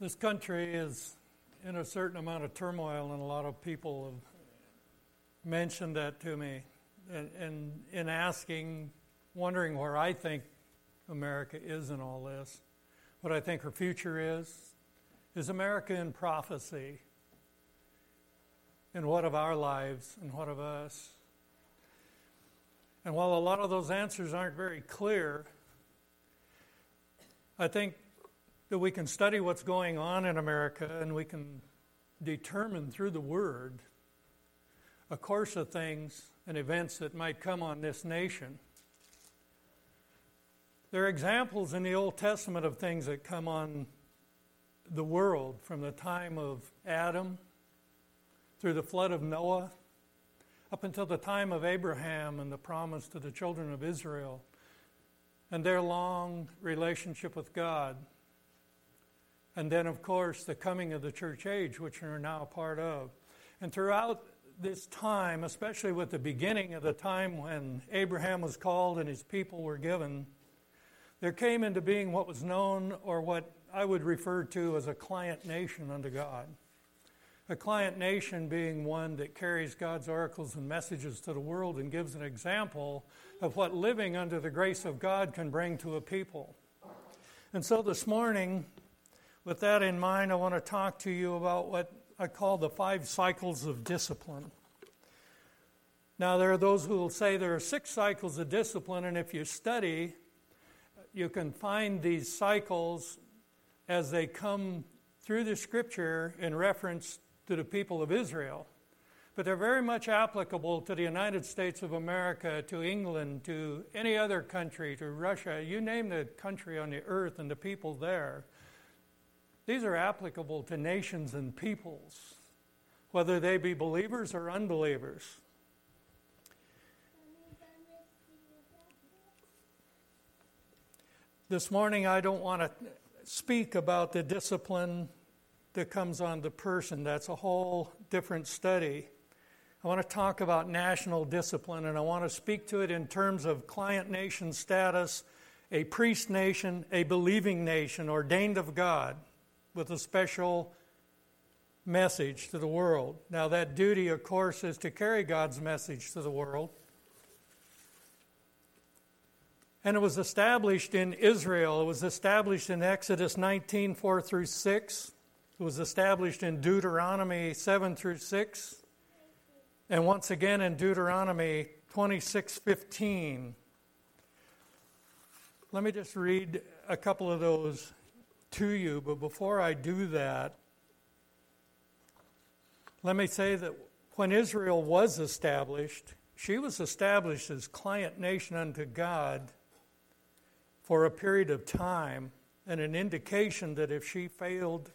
This country is in a certain amount of turmoil, and a lot of people have mentioned that to me. And, and in asking, wondering where I think America is in all this, what I think her future is, is America in prophecy? And what of our lives and what of us? And while a lot of those answers aren't very clear, I think that we can study what's going on in America and we can determine through the Word a course of things and events that might come on this nation. There are examples in the Old Testament of things that come on the world from the time of Adam through the flood of Noah up until the time of Abraham and the promise to the children of Israel and their long relationship with God. And then, of course, the coming of the church age, which we're now part of. And throughout this time, especially with the beginning of the time when Abraham was called and his people were given, there came into being what was known or what I would refer to as a client nation unto God. A client nation being one that carries God's oracles and messages to the world and gives an example of what living under the grace of God can bring to a people. And so this morning, with that in mind, I want to talk to you about what I call the five cycles of discipline. Now, there are those who will say there are six cycles of discipline, and if you study, you can find these cycles as they come through the scripture in reference to the people of Israel. But they're very much applicable to the United States of America, to England, to any other country, to Russia. You name the country on the earth and the people there. These are applicable to nations and peoples, whether they be believers or unbelievers. This morning, I don't want to speak about the discipline that comes on the person. That's a whole different study. I want to talk about national discipline, and I want to speak to it in terms of client nation status, a priest nation, a believing nation, ordained of God with a special message to the world. Now, that duty, of course, is to carry God's message to the world. And it was established in Israel. It was established in Exodus 19 4 through 6. It was established in Deuteronomy 7 through 6. And once again in Deuteronomy 26 15. Let me just read a couple of those to you, but before I do that, let me say that when Israel was established, she was established as client nation unto God for a period of time and an indication that if she failed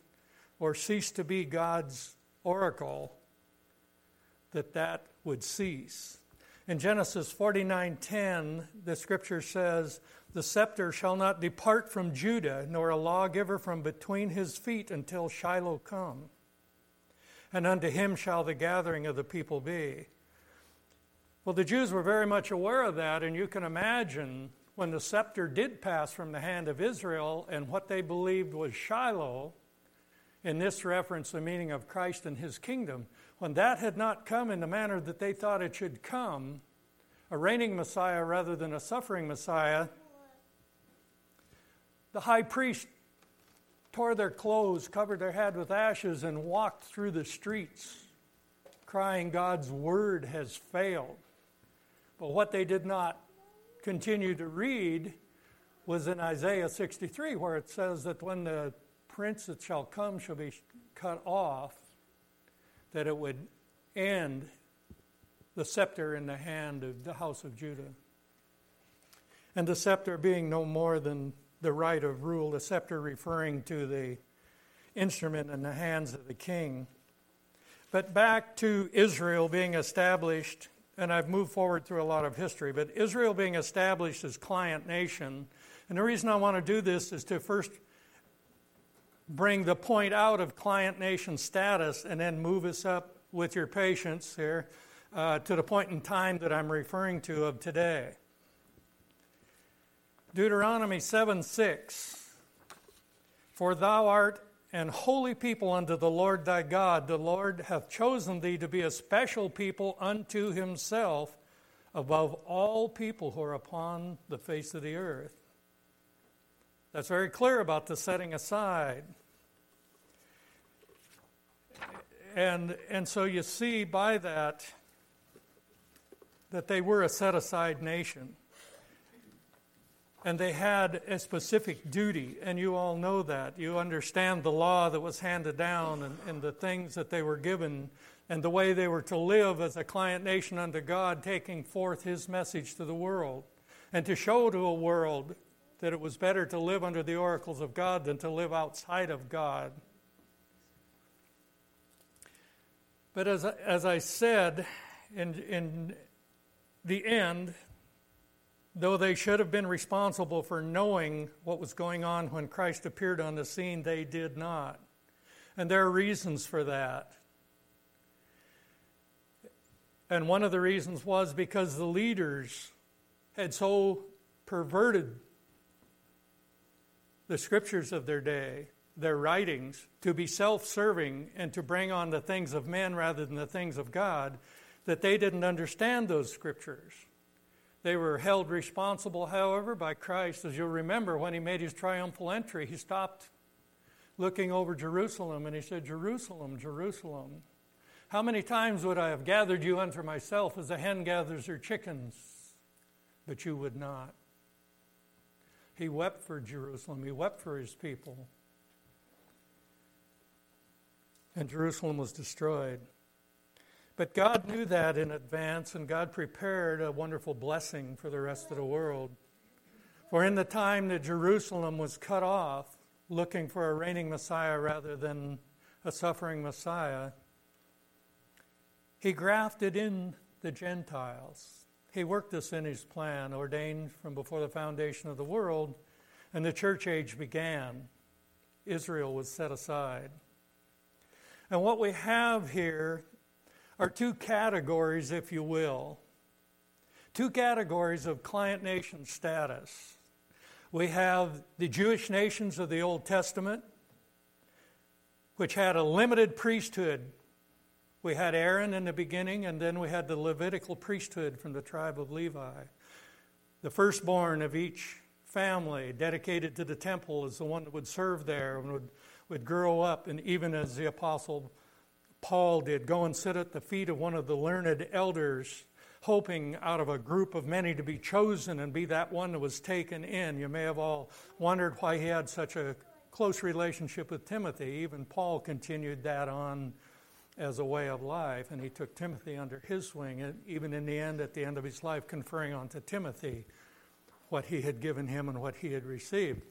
or ceased to be God's oracle, that that would cease. In Genesis 49:10, the scripture says, the scepter shall not depart from Judah, nor a lawgiver from between his feet until Shiloh come. And unto him shall the gathering of the people be. Well, the Jews were very much aware of that, and you can imagine when the scepter did pass from the hand of Israel and what they believed was Shiloh, in this reference, the meaning of Christ and his kingdom, when that had not come in the manner that they thought it should come, a reigning Messiah rather than a suffering Messiah, the high priest tore their clothes, covered their head with ashes, and walked through the streets, crying, God's word has failed. But what they did not continue to read was in Isaiah 63, where it says that when the prince that shall come shall be cut off, that it would end the scepter in the hand of the house of Judah. And the scepter being no more than the right of rule, the scepter referring to the instrument in the hands of the king. But back to Israel being established, and I've moved forward through a lot of history, but Israel being established as client nation. And the reason I want to do this is to first bring the point out of client nation status and then move us up with your patience here uh, to the point in time that I'm referring to of today. Deuteronomy 7 6. For thou art an holy people unto the Lord thy God. The Lord hath chosen thee to be a special people unto himself above all people who are upon the face of the earth. That's very clear about the setting aside. And, and so you see by that that they were a set aside nation and they had a specific duty, and you all know that. You understand the law that was handed down and, and, the things that they were given, and the way they were to live as a client nation unto God, taking forth His message to the world, and to show to a world that it was better to live under the oracles of God than to live outside of God. But as, as I said, in, in the end, Though they should have been responsible for knowing what was going on when Christ appeared on the scene, they did not. And there are reasons for that. And one of the reasons was because the leaders had so perverted the scriptures of their day, their writings, to be self serving and to bring on the things of men rather than the things of God, that they didn't understand those scriptures. They were held responsible, however, by Christ. As you'll remember, when he made his triumphal entry, he stopped looking over Jerusalem and he said, Jerusalem, Jerusalem, how many times would I have gathered you unto myself as a hen gathers her chickens? But you would not. He wept for Jerusalem, he wept for his people. And Jerusalem was destroyed. But God knew that in advance, and God prepared a wonderful blessing for the rest of the world. For in the time that Jerusalem was cut off, looking for a reigning Messiah rather than a suffering Messiah, he grafted in the Gentiles. He worked this in his plan, ordained from before the foundation of the world, and the church age began. Israel was set aside. And what we have here are two categories, if you will. Two categories of client nation status. We have the Jewish nations of the Old Testament, which had a limited priesthood. We had Aaron in the beginning, and then we had the Levitical priesthood from the tribe of Levi. The firstborn of each family dedicated to the temple is the one that would serve there and would, would grow up, and even as the apostle Paul did go and sit at the feet of one of the learned elders, hoping out of a group of many to be chosen and be that one that was taken in. You may have all wondered why he had such a close relationship with Timothy. Even Paul continued that on as a way of life, and he took Timothy under his wing, and even in the end, at the end of his life, conferring on to Timothy what he had given him and what he had received.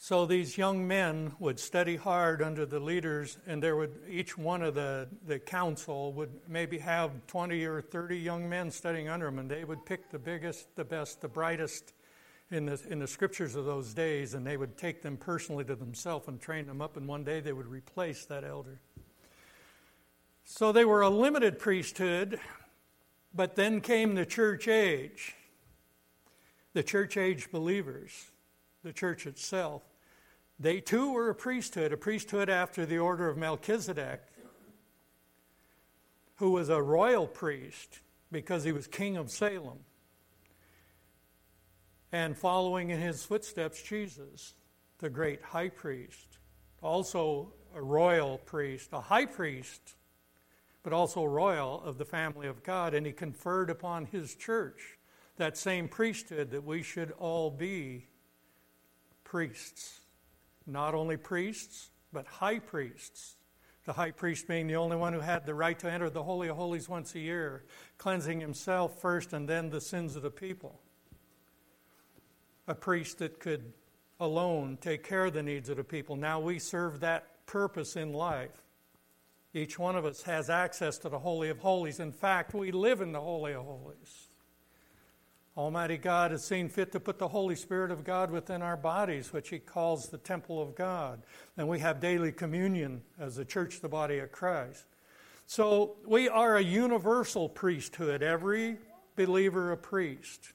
So these young men would study hard under the leaders, and there would each one of the, the council would maybe have 20 or 30 young men studying under them, and they would pick the biggest, the best, the brightest in the, in the scriptures of those days, and they would take them personally to themselves and train them up, and one day they would replace that elder. So they were a limited priesthood, but then came the church age, the church age believers the church itself. They too were a priesthood, a priesthood after the order of Melchizedek, who was a royal priest because he was king of Salem. And following in his footsteps, Jesus, the great high priest, also a royal priest, a high priest, but also royal of the family of God. And he conferred upon his church that same priesthood that we should all be priests. Not only priests, but high priests. The high priest being the only one who had the right to enter the Holy of Holies once a year, cleansing himself first and then the sins of the people. A priest that could alone take care of the needs of the people. Now we serve that purpose in life. Each one of us has access to the Holy of Holies. In fact, we live in the Holy of Holies. Almighty God has seen fit to put the Holy Spirit of God within our bodies, which He calls the temple of God. And we have daily communion as the church, the body of Christ. So we are a universal priesthood, every believer a priest.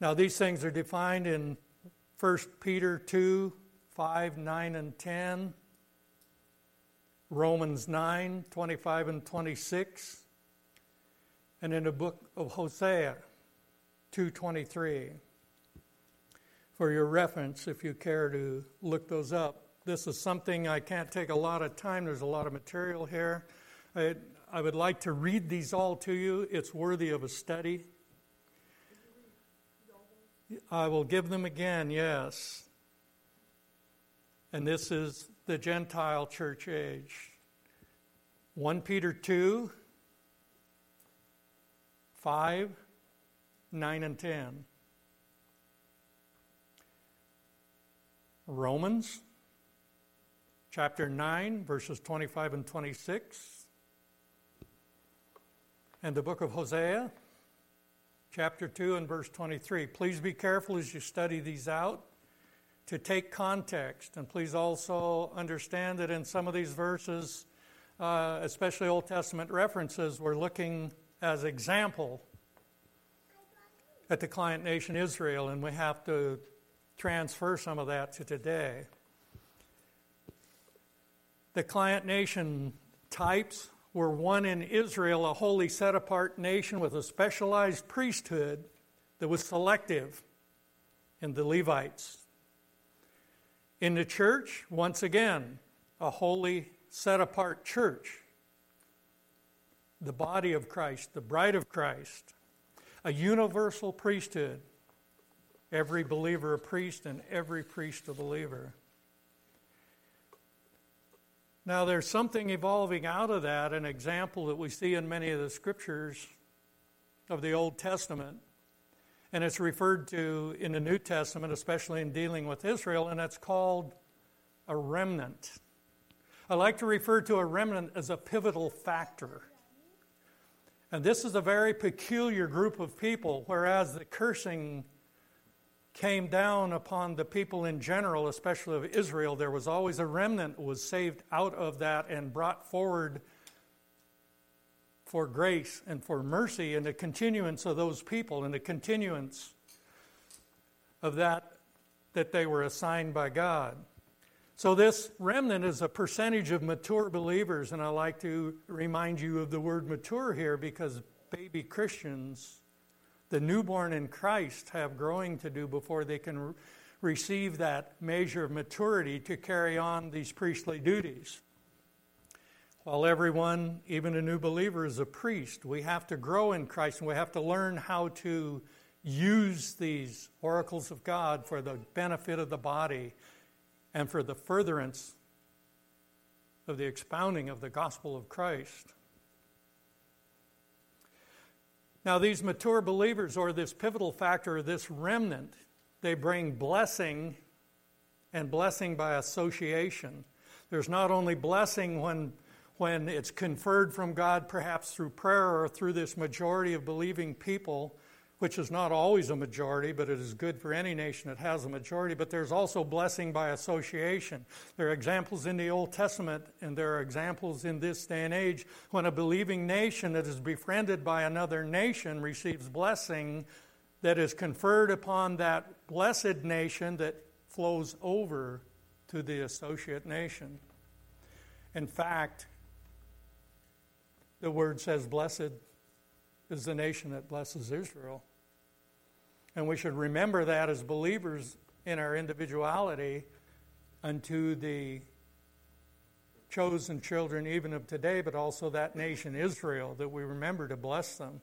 Now, these things are defined in 1 Peter 2 5, 9, and 10, Romans 9, 25 and 26, and in the book of Hosea 2:23. For your reference, if you care to look those up. This is something I can't take a lot of time. There's a lot of material here. I, I would like to read these all to you. It's worthy of a study. I will give them again, yes. And this is the Gentile church age. 1 Peter 2, 5, 9, and 10. Romans chapter 9, verses 25 and 26. And the book of Hosea, chapter 2 and verse 23. Please be careful as you study these out to take context. And please also understand that in some of these verses, uh, especially Old Testament references, we're looking as example at the client nation Israel, and we have to transfer some of that to today. The client nation types were one in Israel, a holy set apart nation with a specialized priesthood that was selective in the Levites. In the church, once again, a holy, set apart church. The body of Christ, the bride of Christ, a universal priesthood. Every believer a priest, and every priest a believer. Now, there's something evolving out of that, an example that we see in many of the scriptures of the Old Testament and it's referred to in the New Testament, especially in dealing with Israel, and it's called a remnant. I like to refer to a remnant as a pivotal factor. And this is a very peculiar group of people, whereas the cursing came down upon the people in general, especially of Israel, there was always a remnant was saved out of that and brought forward for grace and for mercy and the continuance of those people and the continuance of that that they were assigned by God. So, this remnant is a percentage of mature believers, and I like to remind you of the word mature here because baby Christians, the newborn in Christ, have growing to do before they can re- receive that measure of maturity to carry on these priestly duties. While everyone, even a new believer, is a priest, we have to grow in Christ and we have to learn how to use these oracles of God for the benefit of the body and for the furtherance of the expounding of the gospel of Christ. Now, these mature believers, or this pivotal factor, this remnant, they bring blessing and blessing by association. There's not only blessing when when it's conferred from God, perhaps through prayer or through this majority of believing people, which is not always a majority, but it is good for any nation that has a majority. But there's also blessing by association. There are examples in the Old Testament, and there are examples in this day and age when a believing nation that is befriended by another nation receives blessing that is conferred upon that blessed nation that flows over to the associate nation. In fact, the word says, Blessed is the nation that blesses Israel. And we should remember that as believers in our individuality unto the chosen children, even of today, but also that nation, Israel, that we remember to bless them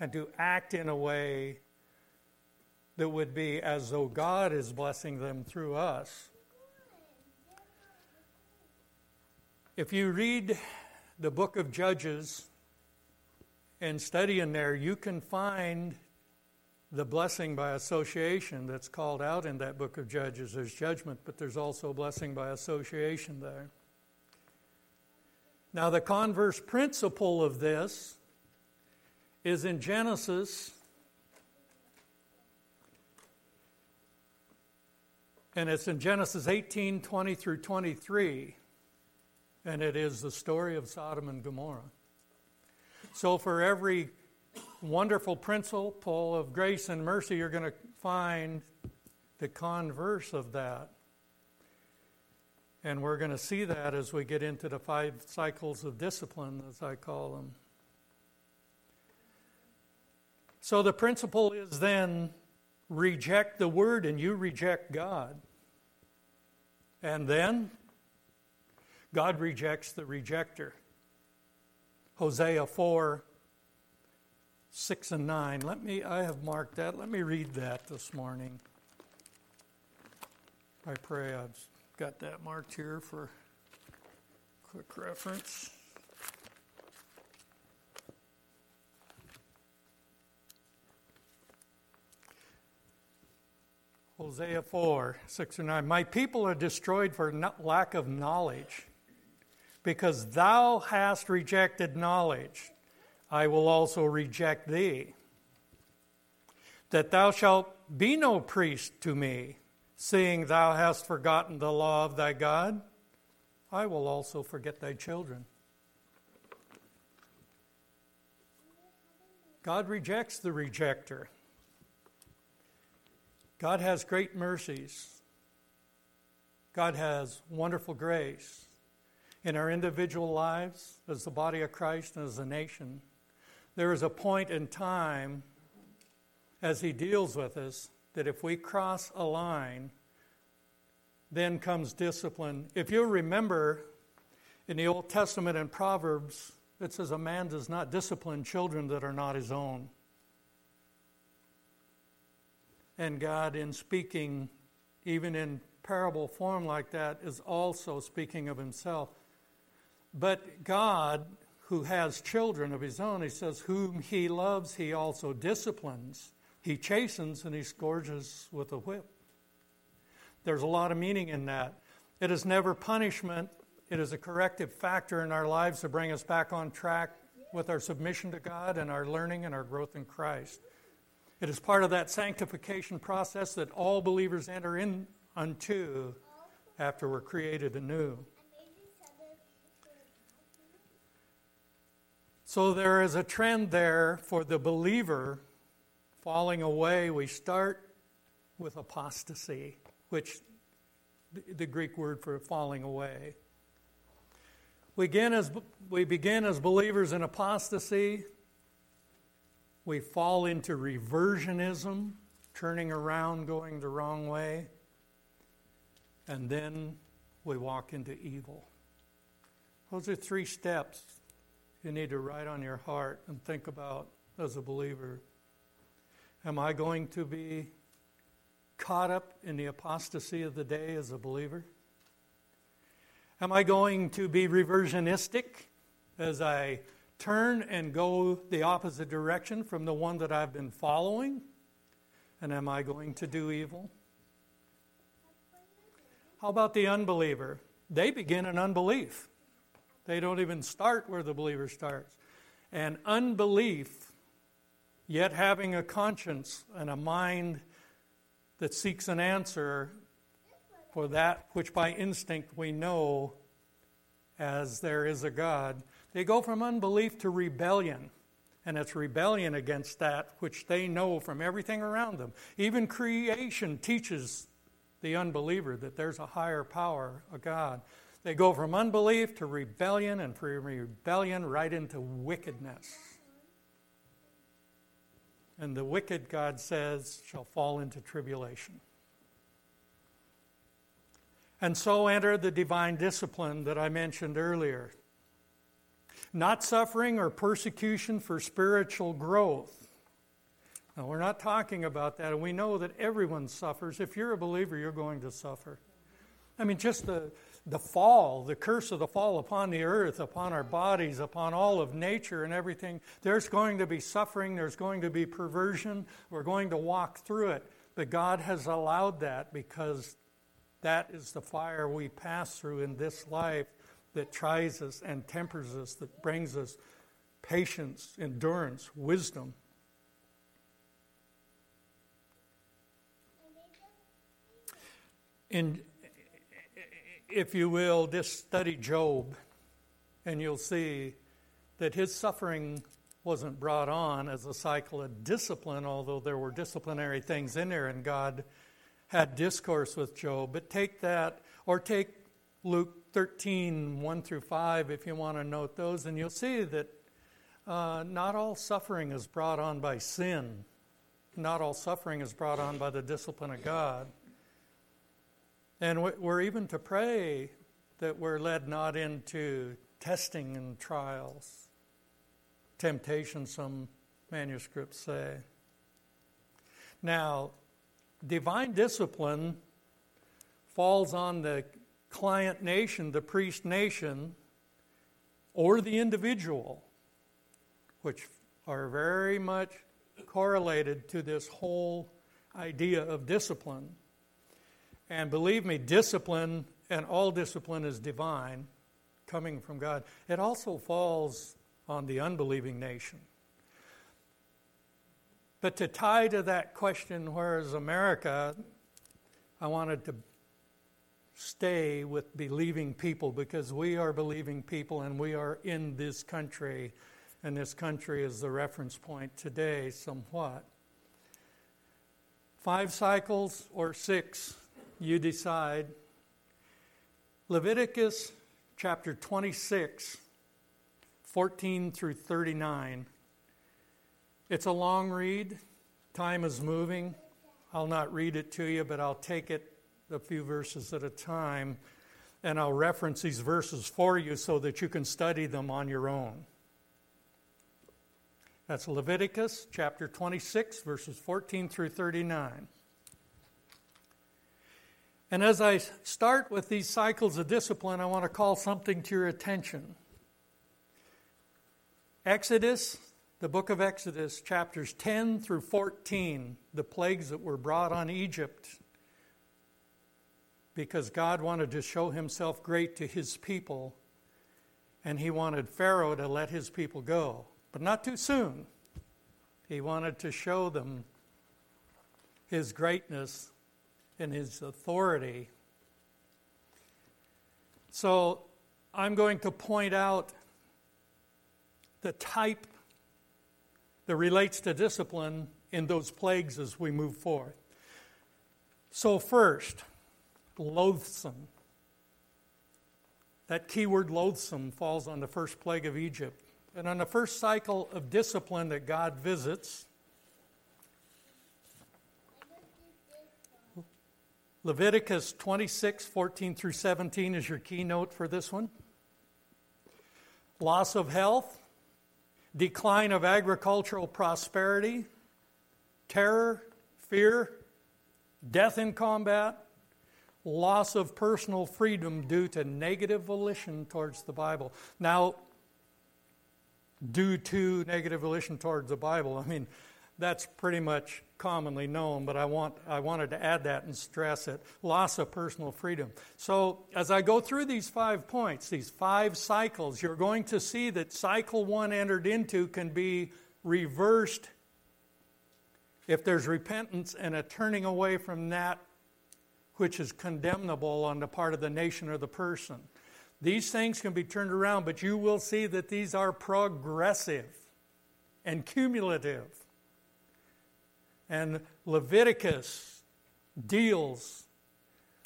and to act in a way that would be as though God is blessing them through us. If you read the book of Judges and study in there, you can find the blessing by association that's called out in that book of Judges. There's judgment, but there's also blessing by association there. Now, the converse principle of this is in Genesis, and it's in Genesis 18 20 through 23 and it is the story of Sodom and Gomorrah. So, for every wonderful principle of grace and mercy, you're going to find the converse of that And we're going to see that as we get into the five cycles of discipline, as I call them. So the principle is then reject the word and you reject God. And then God rejects the rejecter. Hosea 4 6 and 9. Let me, I have marked that. Let me read that this morning. I pray I've got that marked here for quick reference. Hosea 4, 6 and 9. My people are destroyed for lack of knowledge. Because thou hast rejected knowledge, I will also reject thee. That thou shalt be no priest to me, seeing thou hast forgotten the law of thy God, I will also forget thy children. God rejects the rejecter. God has great mercies. God has wonderful grace in our individual lives as the body of Christ and as a nation. There is a point in time as He deals with us that if we cross a line, then comes discipline. If you remember in the Old Testament in Proverbs, it says, A man does not discipline children that are not his own. And God, in speaking, even in parable form like that, is also speaking of himself. But God, who has children of his own, he says, whom he loves, he also disciplines. He chastens and he scourges with a whip. There's a lot of meaning in that. It is never punishment, it is a corrective factor in our lives to bring us back on track with our submission to God and our learning and our growth in Christ. It is part of that sanctification process that all believers enter in unto after we're created anew. So there is a trend there for the believer falling away. We start with apostasy, which the Greek word for falling away. We begin as, we begin as believers in apostasy we fall into reversionism, turning around, going the wrong way, and then we walk into evil. Those are three steps you need to write on your heart and think about as a believer. Am I going to be caught up in the apostasy of the day as a believer? Am I going to be reversionistic as I turn and go the opposite direction from the one that I've been following? And am I going to do evil? How about the unbeliever? They begin in unbelief. They don't even start where the believer starts. And unbelief, yet having a conscience and a mind that seeks an answer for that which by instinct we know as there is a God, they go from unbelief to rebellion. And it's rebellion against that which they know from everything around them. Even creation teaches the unbeliever that there's a higher power, a God. They go from unbelief to rebellion, and from rebellion right into wickedness. And the wicked, God says, shall fall into tribulation. And so enter the divine discipline that I mentioned earlier not suffering or persecution for spiritual growth. Now, we're not talking about that, and we know that everyone suffers. If you're a believer, you're going to suffer. I mean, just the, the fall, the curse of the fall upon the earth, upon our bodies, upon all of nature and everything, there's going to be suffering, there's going to be perversion. We're going to walk through it. But God has allowed that because that is the fire we pass through in this life that tries us and tempers us, that brings us patience, endurance, wisdom. In, if you will, just study Job, and you'll see that his suffering wasn't brought on as a cycle of discipline, although there were disciplinary things in there, and God had discourse with Job. But take that, or take Luke 13, 1 through 5, if you want to note those, and you'll see that uh, not all suffering is brought on by sin. Not all suffering is brought on by the discipline of God. And we're even to pray that we're led not into testing and trials, temptation, some manuscripts say. Now, divine discipline falls on the client nation, the priest nation, or the individual, which are very much correlated to this whole idea of discipline. And believe me, discipline and all discipline is divine, coming from God. It also falls on the unbelieving nation. But to tie to that question, where is America? I wanted to stay with believing people because we are believing people and we are in this country, and this country is the reference point today, somewhat. Five cycles or six, you decide. Leviticus chapter 26, 14 through 39. It's a long read. Time is moving. I'll not read it to you, but I'll take it a few verses at a time, and I'll reference these verses for you so that you can study them on your own. That's Leviticus chapter 26, verses 14 through 39. And as I start with these cycles of discipline, I want to call something to your attention. Exodus, the book of Exodus, chapters 10 through 14, the plagues that were brought on Egypt because God wanted to show himself great to his people, and he wanted Pharaoh to let his people go, but not too soon. He wanted to show them his greatness in his authority. So I'm going to point out the type that relates to discipline in those plagues as we move forward. So, first, loathsome. That keyword loathsome falls on the first plague of Egypt. And on the first cycle of discipline that God visits, Leviticus 26, 14 through 17 is your keynote for this one. Loss of health, decline of agricultural prosperity, terror, fear, death in combat, loss of personal freedom due to negative volition towards the Bible. Now, due to negative volition towards the Bible, I mean, that's pretty much commonly known, but I, want, I wanted to add that and stress it. Loss of personal freedom. So, as I go through these five points, these five cycles, you're going to see that cycle one entered into can be reversed if there's repentance and a turning away from that which is condemnable on the part of the nation or the person. These things can be turned around, but you will see that these are progressive and cumulative. And Leviticus deals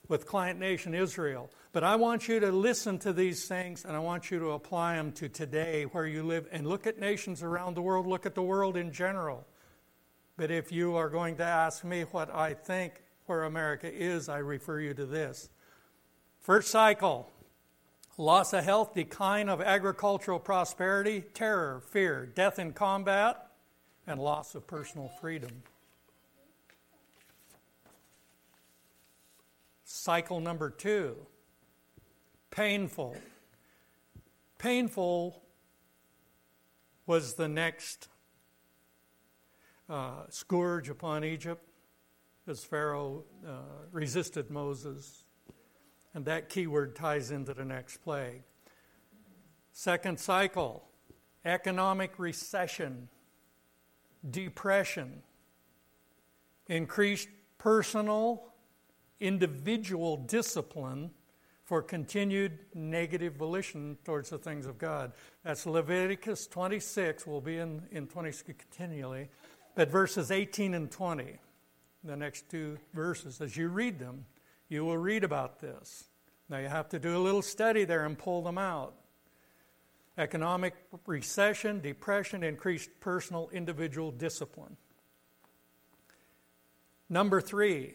with client nation Israel. But I want you to listen to these things and I want you to apply them to today where you live and look at nations around the world, look at the world in general. But if you are going to ask me what I think where America is, I refer you to this. First cycle loss of health, decline of agricultural prosperity, terror, fear, death in combat, and loss of personal freedom. Cycle number two painful. Painful was the next uh, scourge upon Egypt as Pharaoh uh, resisted Moses. And that keyword ties into the next plague. Second cycle economic recession, depression, increased personal individual discipline for continued negative volition towards the things of God. That's Leviticus 26, we'll be in, in 20 continually, but verses 18 and 20, the next two verses, as you read them, you will read about this. Now you have to do a little study there and pull them out. Economic recession, depression, increased personal individual discipline. Number three,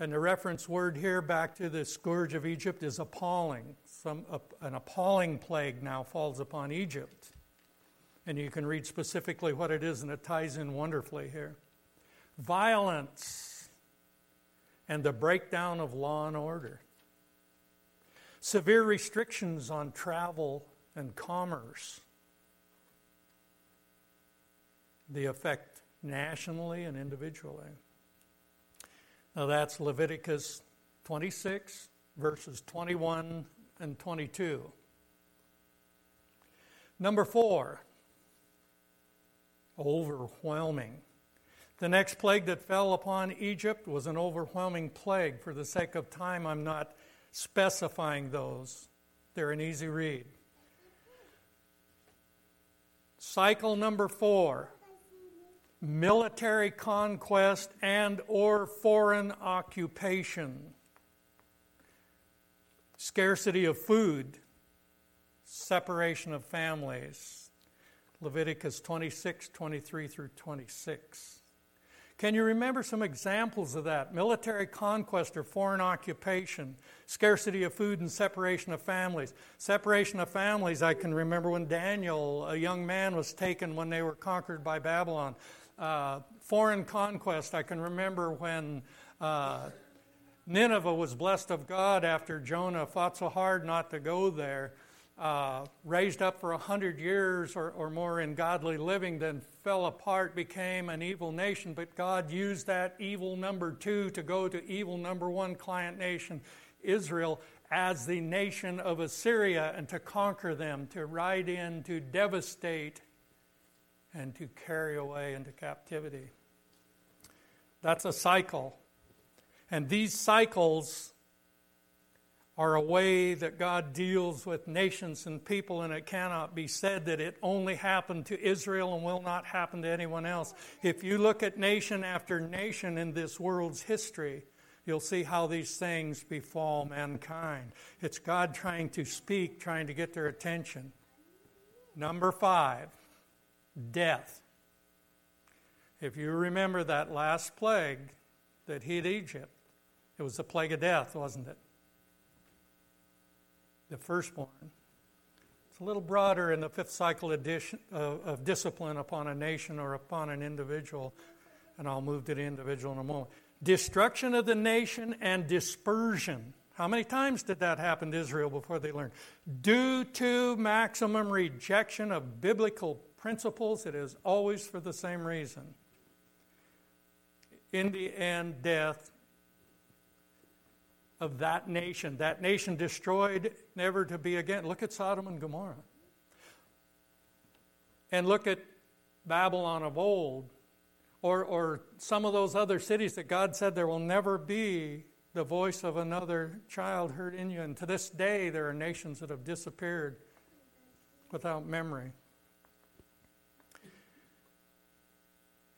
and the reference word here back to the scourge of Egypt is appalling. Some, an appalling plague now falls upon Egypt. And you can read specifically what it is, and it ties in wonderfully here. Violence and the breakdown of law and order. Severe restrictions on travel and commerce. The effect nationally and individually. Now that's Leviticus 26, verses 21 and 22. Number four, overwhelming. The next plague that fell upon Egypt was an overwhelming plague. For the sake of time, I'm not specifying those. They're an easy read. Cycle number four military conquest and or foreign occupation. Scarcity of food. Separation of families. Leviticus 26 23 through 26 can you remember some examples of that? Military conquest or foreign occupation. Scarcity of food and separation of families. Separation of families i can remember when daniel a young man was taken when they were conquered by babylon uh, foreign conquest. I can remember when uh, Nineveh was blessed of God after Jonah fought so hard not to go there, uh, raised up for a hundred years or, or more in godly living, then fell apart, became an evil nation. But God used that evil number two to go to evil number one client nation, Israel, as the nation of Assyria and to conquer them, to ride in, to devastate and to carry away into captivity. That's a cycle. And these cycles are a way that God deals with nations and people, and it cannot be said that it only happened to Israel and will not happen to anyone else. If you look at nation after nation in this world's history, you'll see how these things befall mankind. It's God trying to speak, trying to get their attention. Number five death. If you remember that last plague that hit Egypt, it was the plague of death, wasn't it? The firstborn. It's a little broader in the fifth cycle edition of, of discipline upon a nation or upon an individual, and I'll move to the individual in a moment. Destruction of the nation and dispersion. How many times did that happen to Israel before they learned? Due to maximum rejection of biblical principles, it is always for the same reason. In the end, death of that nation, that nation destroyed, never to be again. Look at Sodom and Gomorrah. And look at Babylon of old, or, or some of those other cities that God said there will never be the voice of another child heard in you. And to this day, there are nations that have disappeared without memory.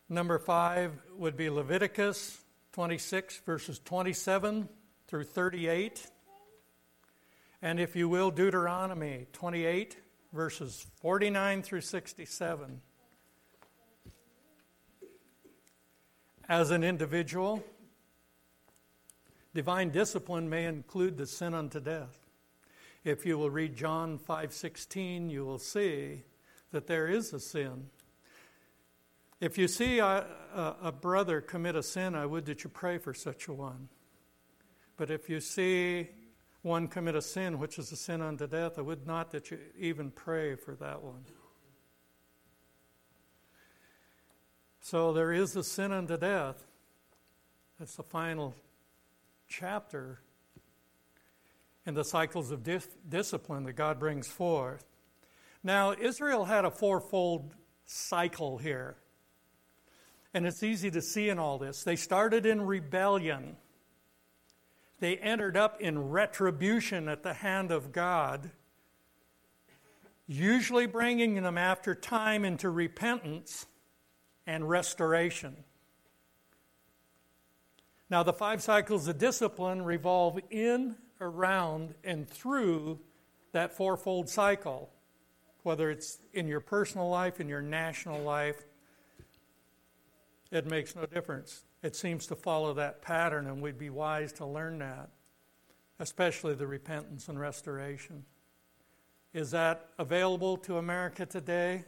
Number five would be Leviticus 26, verses 27 through 38. And if you will, Deuteronomy 28, verses 49 through 67. As an individual, divine discipline may include the sin unto death. If you will read John 5:16, you will see that there is a sin if you see a, a, a, brother commit a sin, I would that you pray for such a one. But if you see one commit a sin which is a sin unto death, I would not that you even pray for that one. So there is a sin unto death. That's the final chapter in the cycles of dis- discipline that God brings forth. Now, Israel had a fourfold cycle here. And it's easy to see in all this. They started in rebellion, they entered up in retribution at the hand of God, usually bringing them after time into repentance and restoration. Now, the five cycles of discipline revolve in around and through that fourfold cycle, whether it's in your personal life, in your national life, it makes no difference. It seems to follow that pattern, and we'd be wise to learn that, especially the repentance and restoration. Is that available to America today?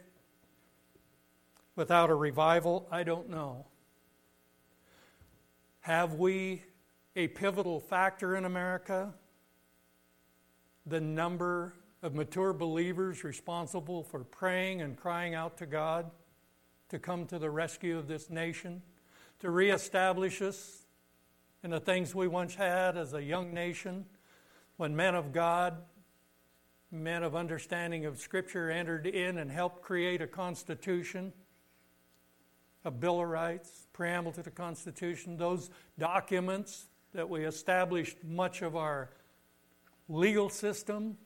Without a revival? I don't know. Have we a pivotal factor in America? The number of mature believers responsible for praying and crying out to God to come to the rescue of this nation, to reestablish us in the things we once had as a young nation when men of God, men of understanding of Scripture entered in and helped create a constitution, a Bill of Rights, preamble to the Constitution, those documents that we established much of our legal system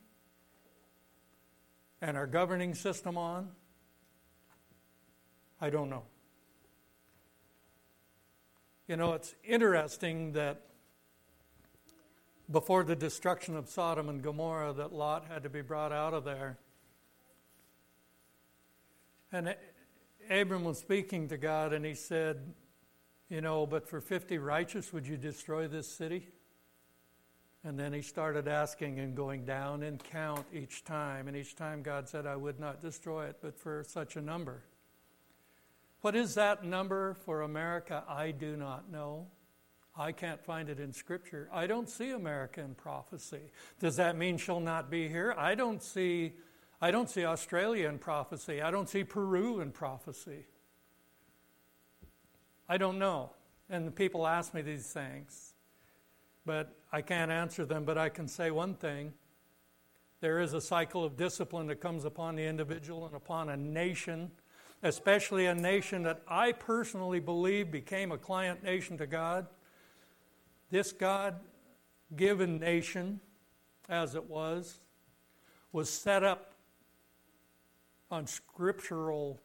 and our governing system on? I don't know. You know, it's interesting that before the destruction of Sodom and Gomorrah that Lot had to be brought out of there. And Abram was speaking to God and he said, You know, but for 50 righteous, would you destroy this city? And then he started asking and going down and count each time. And each time God said, I would not destroy it, but for such a number. What is that number for America? I do not know. I can't find it in Scripture. I don't see America in prophecy. Does that mean she'll not be here? I don't see, I don't see Australia in prophecy. I don't see Peru in prophecy. I don't know. And people ask me these things, but I can't answer them. But I can say one thing there is a cycle of discipline that comes upon the individual and upon a nation especially a nation that I personally believe became a client nation to God. This God given nation, as it was, was set up on scriptural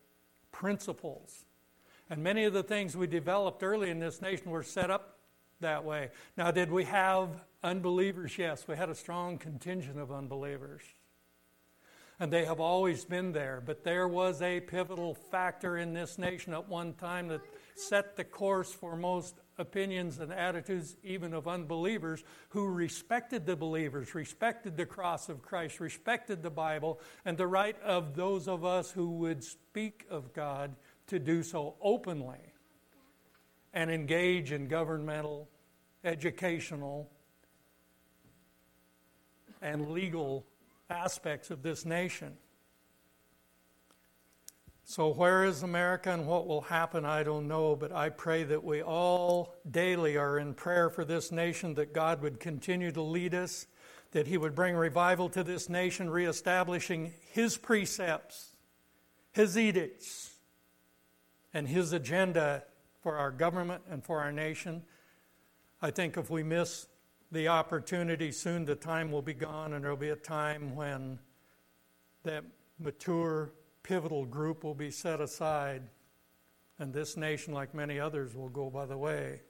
principles. And many of the things we developed early in this nation were set up that way. Now, did we have unbelievers? Yes, we had a strong contingent of unbelievers and they have always been there. But there was a pivotal factor in this nation at one time that set the course for most opinions and attitudes, even of unbelievers, who respected the believers, respected the cross of Christ, respected the Bible, and the right of those of us who would speak of God to do so openly and engage in governmental, educational, and legal aspects of this nation. So, where is America and what will happen, I don't know, but I pray that we all daily are in prayer for this nation, that God would continue to lead us, that He would bring revival to this nation, reestablishing His precepts, His edicts, and His agenda for our government and for our nation. I think if we miss the opportunity soon, the time will be gone, and there will be a time when that mature, pivotal group will be set aside, and this nation, like many others, will go by the way.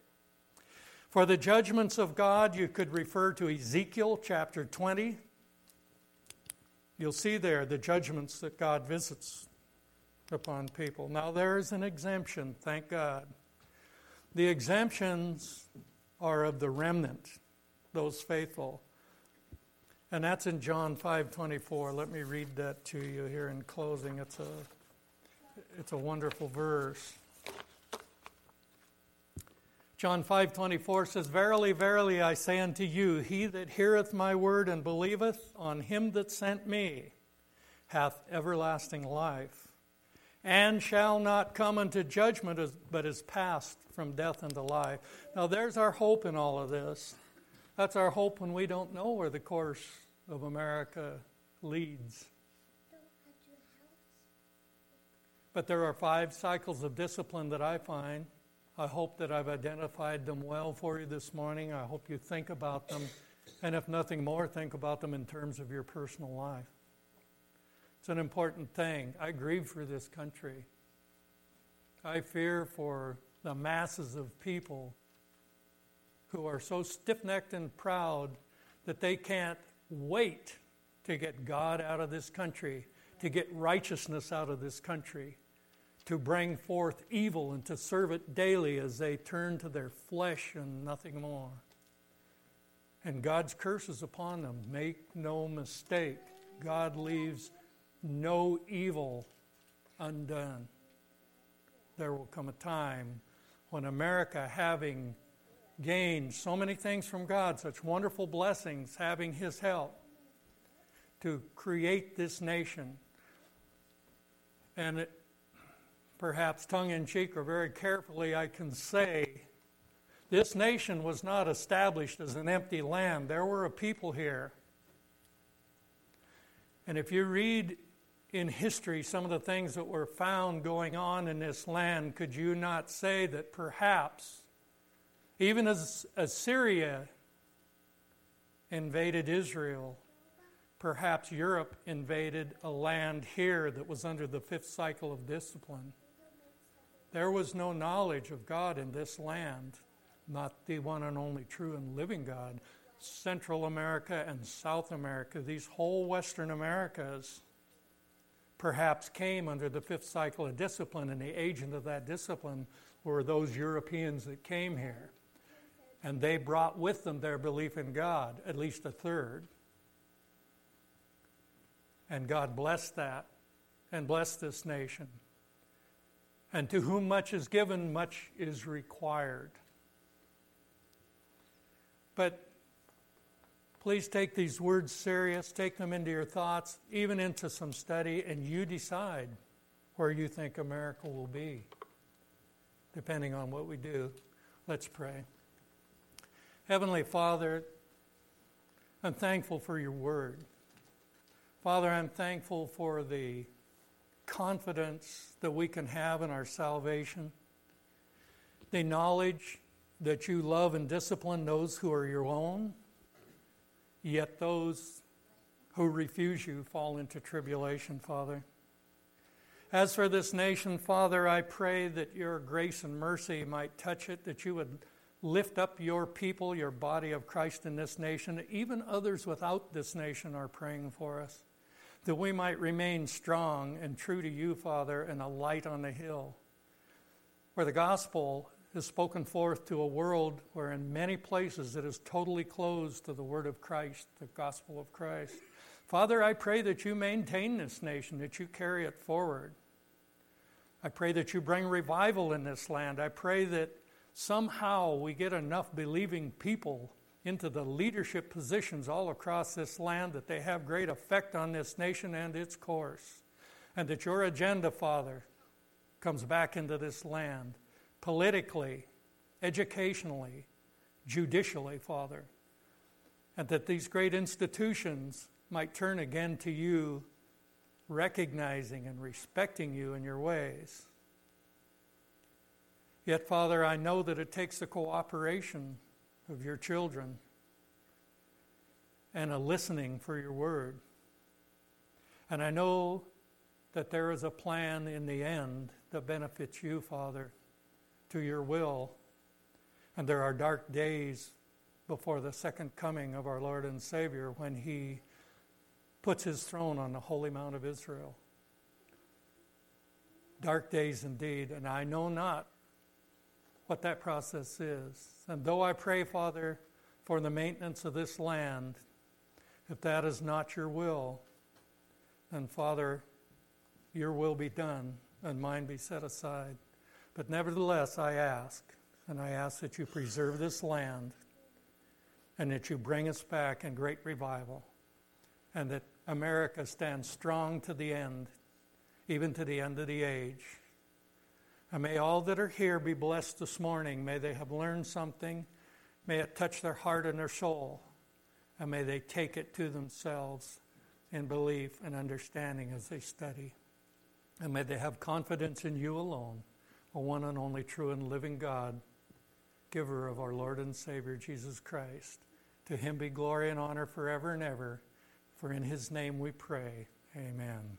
For the judgments of God, you could refer to Ezekiel chapter 20. You'll see there the judgments that God visits upon people. Now, there is an exemption, thank God. The exemptions are of the remnant those faithful. And that's in John 5:24. Let me read that to you here in closing. It's a it's a wonderful verse. John 5:24 says, "Verily, verily, I say unto you, he that heareth my word and believeth on him that sent me hath everlasting life, and shall not come unto judgment, but is passed from death unto life." Now there's our hope in all of this. That's our hope when we don't know where the course of America leads. But there are five cycles of discipline that I find. I hope that I've identified them well for you this morning. I hope you think about them. And if nothing more, think about them in terms of your personal life. It's an important thing. I grieve for this country. I fear for the masses of people who are so stiff necked and proud that they can't wait to get God out of this country, to get righteousness out of this country, to bring forth evil and to serve it daily as they turn to their flesh and nothing more. And God's curse is upon them. Make no mistake, God leaves no evil undone. There will come a time when America, having gained so many things from God, such wonderful blessings, having His help to create this nation, and it, perhaps tongue in cheek or very carefully, I can say this nation was not established as an empty land. There were a people here. And if you read in history some of the things that were found going on in this land, could you not say that perhaps, even as Assyria invaded Israel, perhaps Europe invaded a land here that was under the fifth cycle of discipline? There was no knowledge of God in this land, not the one and only true and living God. Central America and South America, these whole Western Americas, perhaps came under the fifth cycle of discipline, and the agent of that discipline were those Europeans that came here. And they brought with them their belief in God, at least a third. And God blessed that and blessed this nation. And to whom much is given, much is required. But Please take these words serious, take them into your thoughts, even into some study, and you decide where you think America will be, depending on what we do. Let's pray. Heavenly Father, I'm thankful for your word. Father, I'm thankful for the confidence that we can have in our salvation, the knowledge that you love and discipline those who are your own Yet those who refuse you fall into tribulation, Father. As for this nation, Father, I pray that your grace and mercy might touch it, that you would lift up your people, your body of Christ in this nation. Even others without this nation are praying for us, that we might remain strong and true to you, Father, and a light on the hill, where the gospel is spoken forth to a world where, in many places, it is totally closed to the word of Christ, the gospel of Christ. Father, I pray that you maintain this nation, that you carry it forward. I pray that you bring revival in this land. I pray that somehow we get enough believing people into the leadership positions all across this land that they have great effect on this nation and its course. And that your agenda, Father, comes back into this land politically, educationally, judicially, Father, and that these great institutions might turn again to you, recognizing and respecting you in your ways. Yet, Father, I know that it takes the cooperation of your children and a listening for your word. And I know that there is a plan in the end that benefits you, Father, to your will. And there are dark days before the second coming of our Lord and Savior when He puts His throne on the holy mount of Israel. Dark days indeed, and I know not what that process is. And though I pray, Father, for the maintenance of this land, if that is not your will, then, Father, your will be done and mine be set aside. But nevertheless, I ask, and I ask that you preserve this land and that you bring us back in great revival and that America stands strong to the end, even to the end of the age. And may all that are here be blessed this morning. May they have learned something. May it touch their heart and their soul. And may they take it to themselves in belief and understanding as they study. And may they have confidence in you alone a one and only true and living God, giver of our Lord and Savior Jesus Christ. To him be glory and honor forever and ever, for in his name we pray. Amen.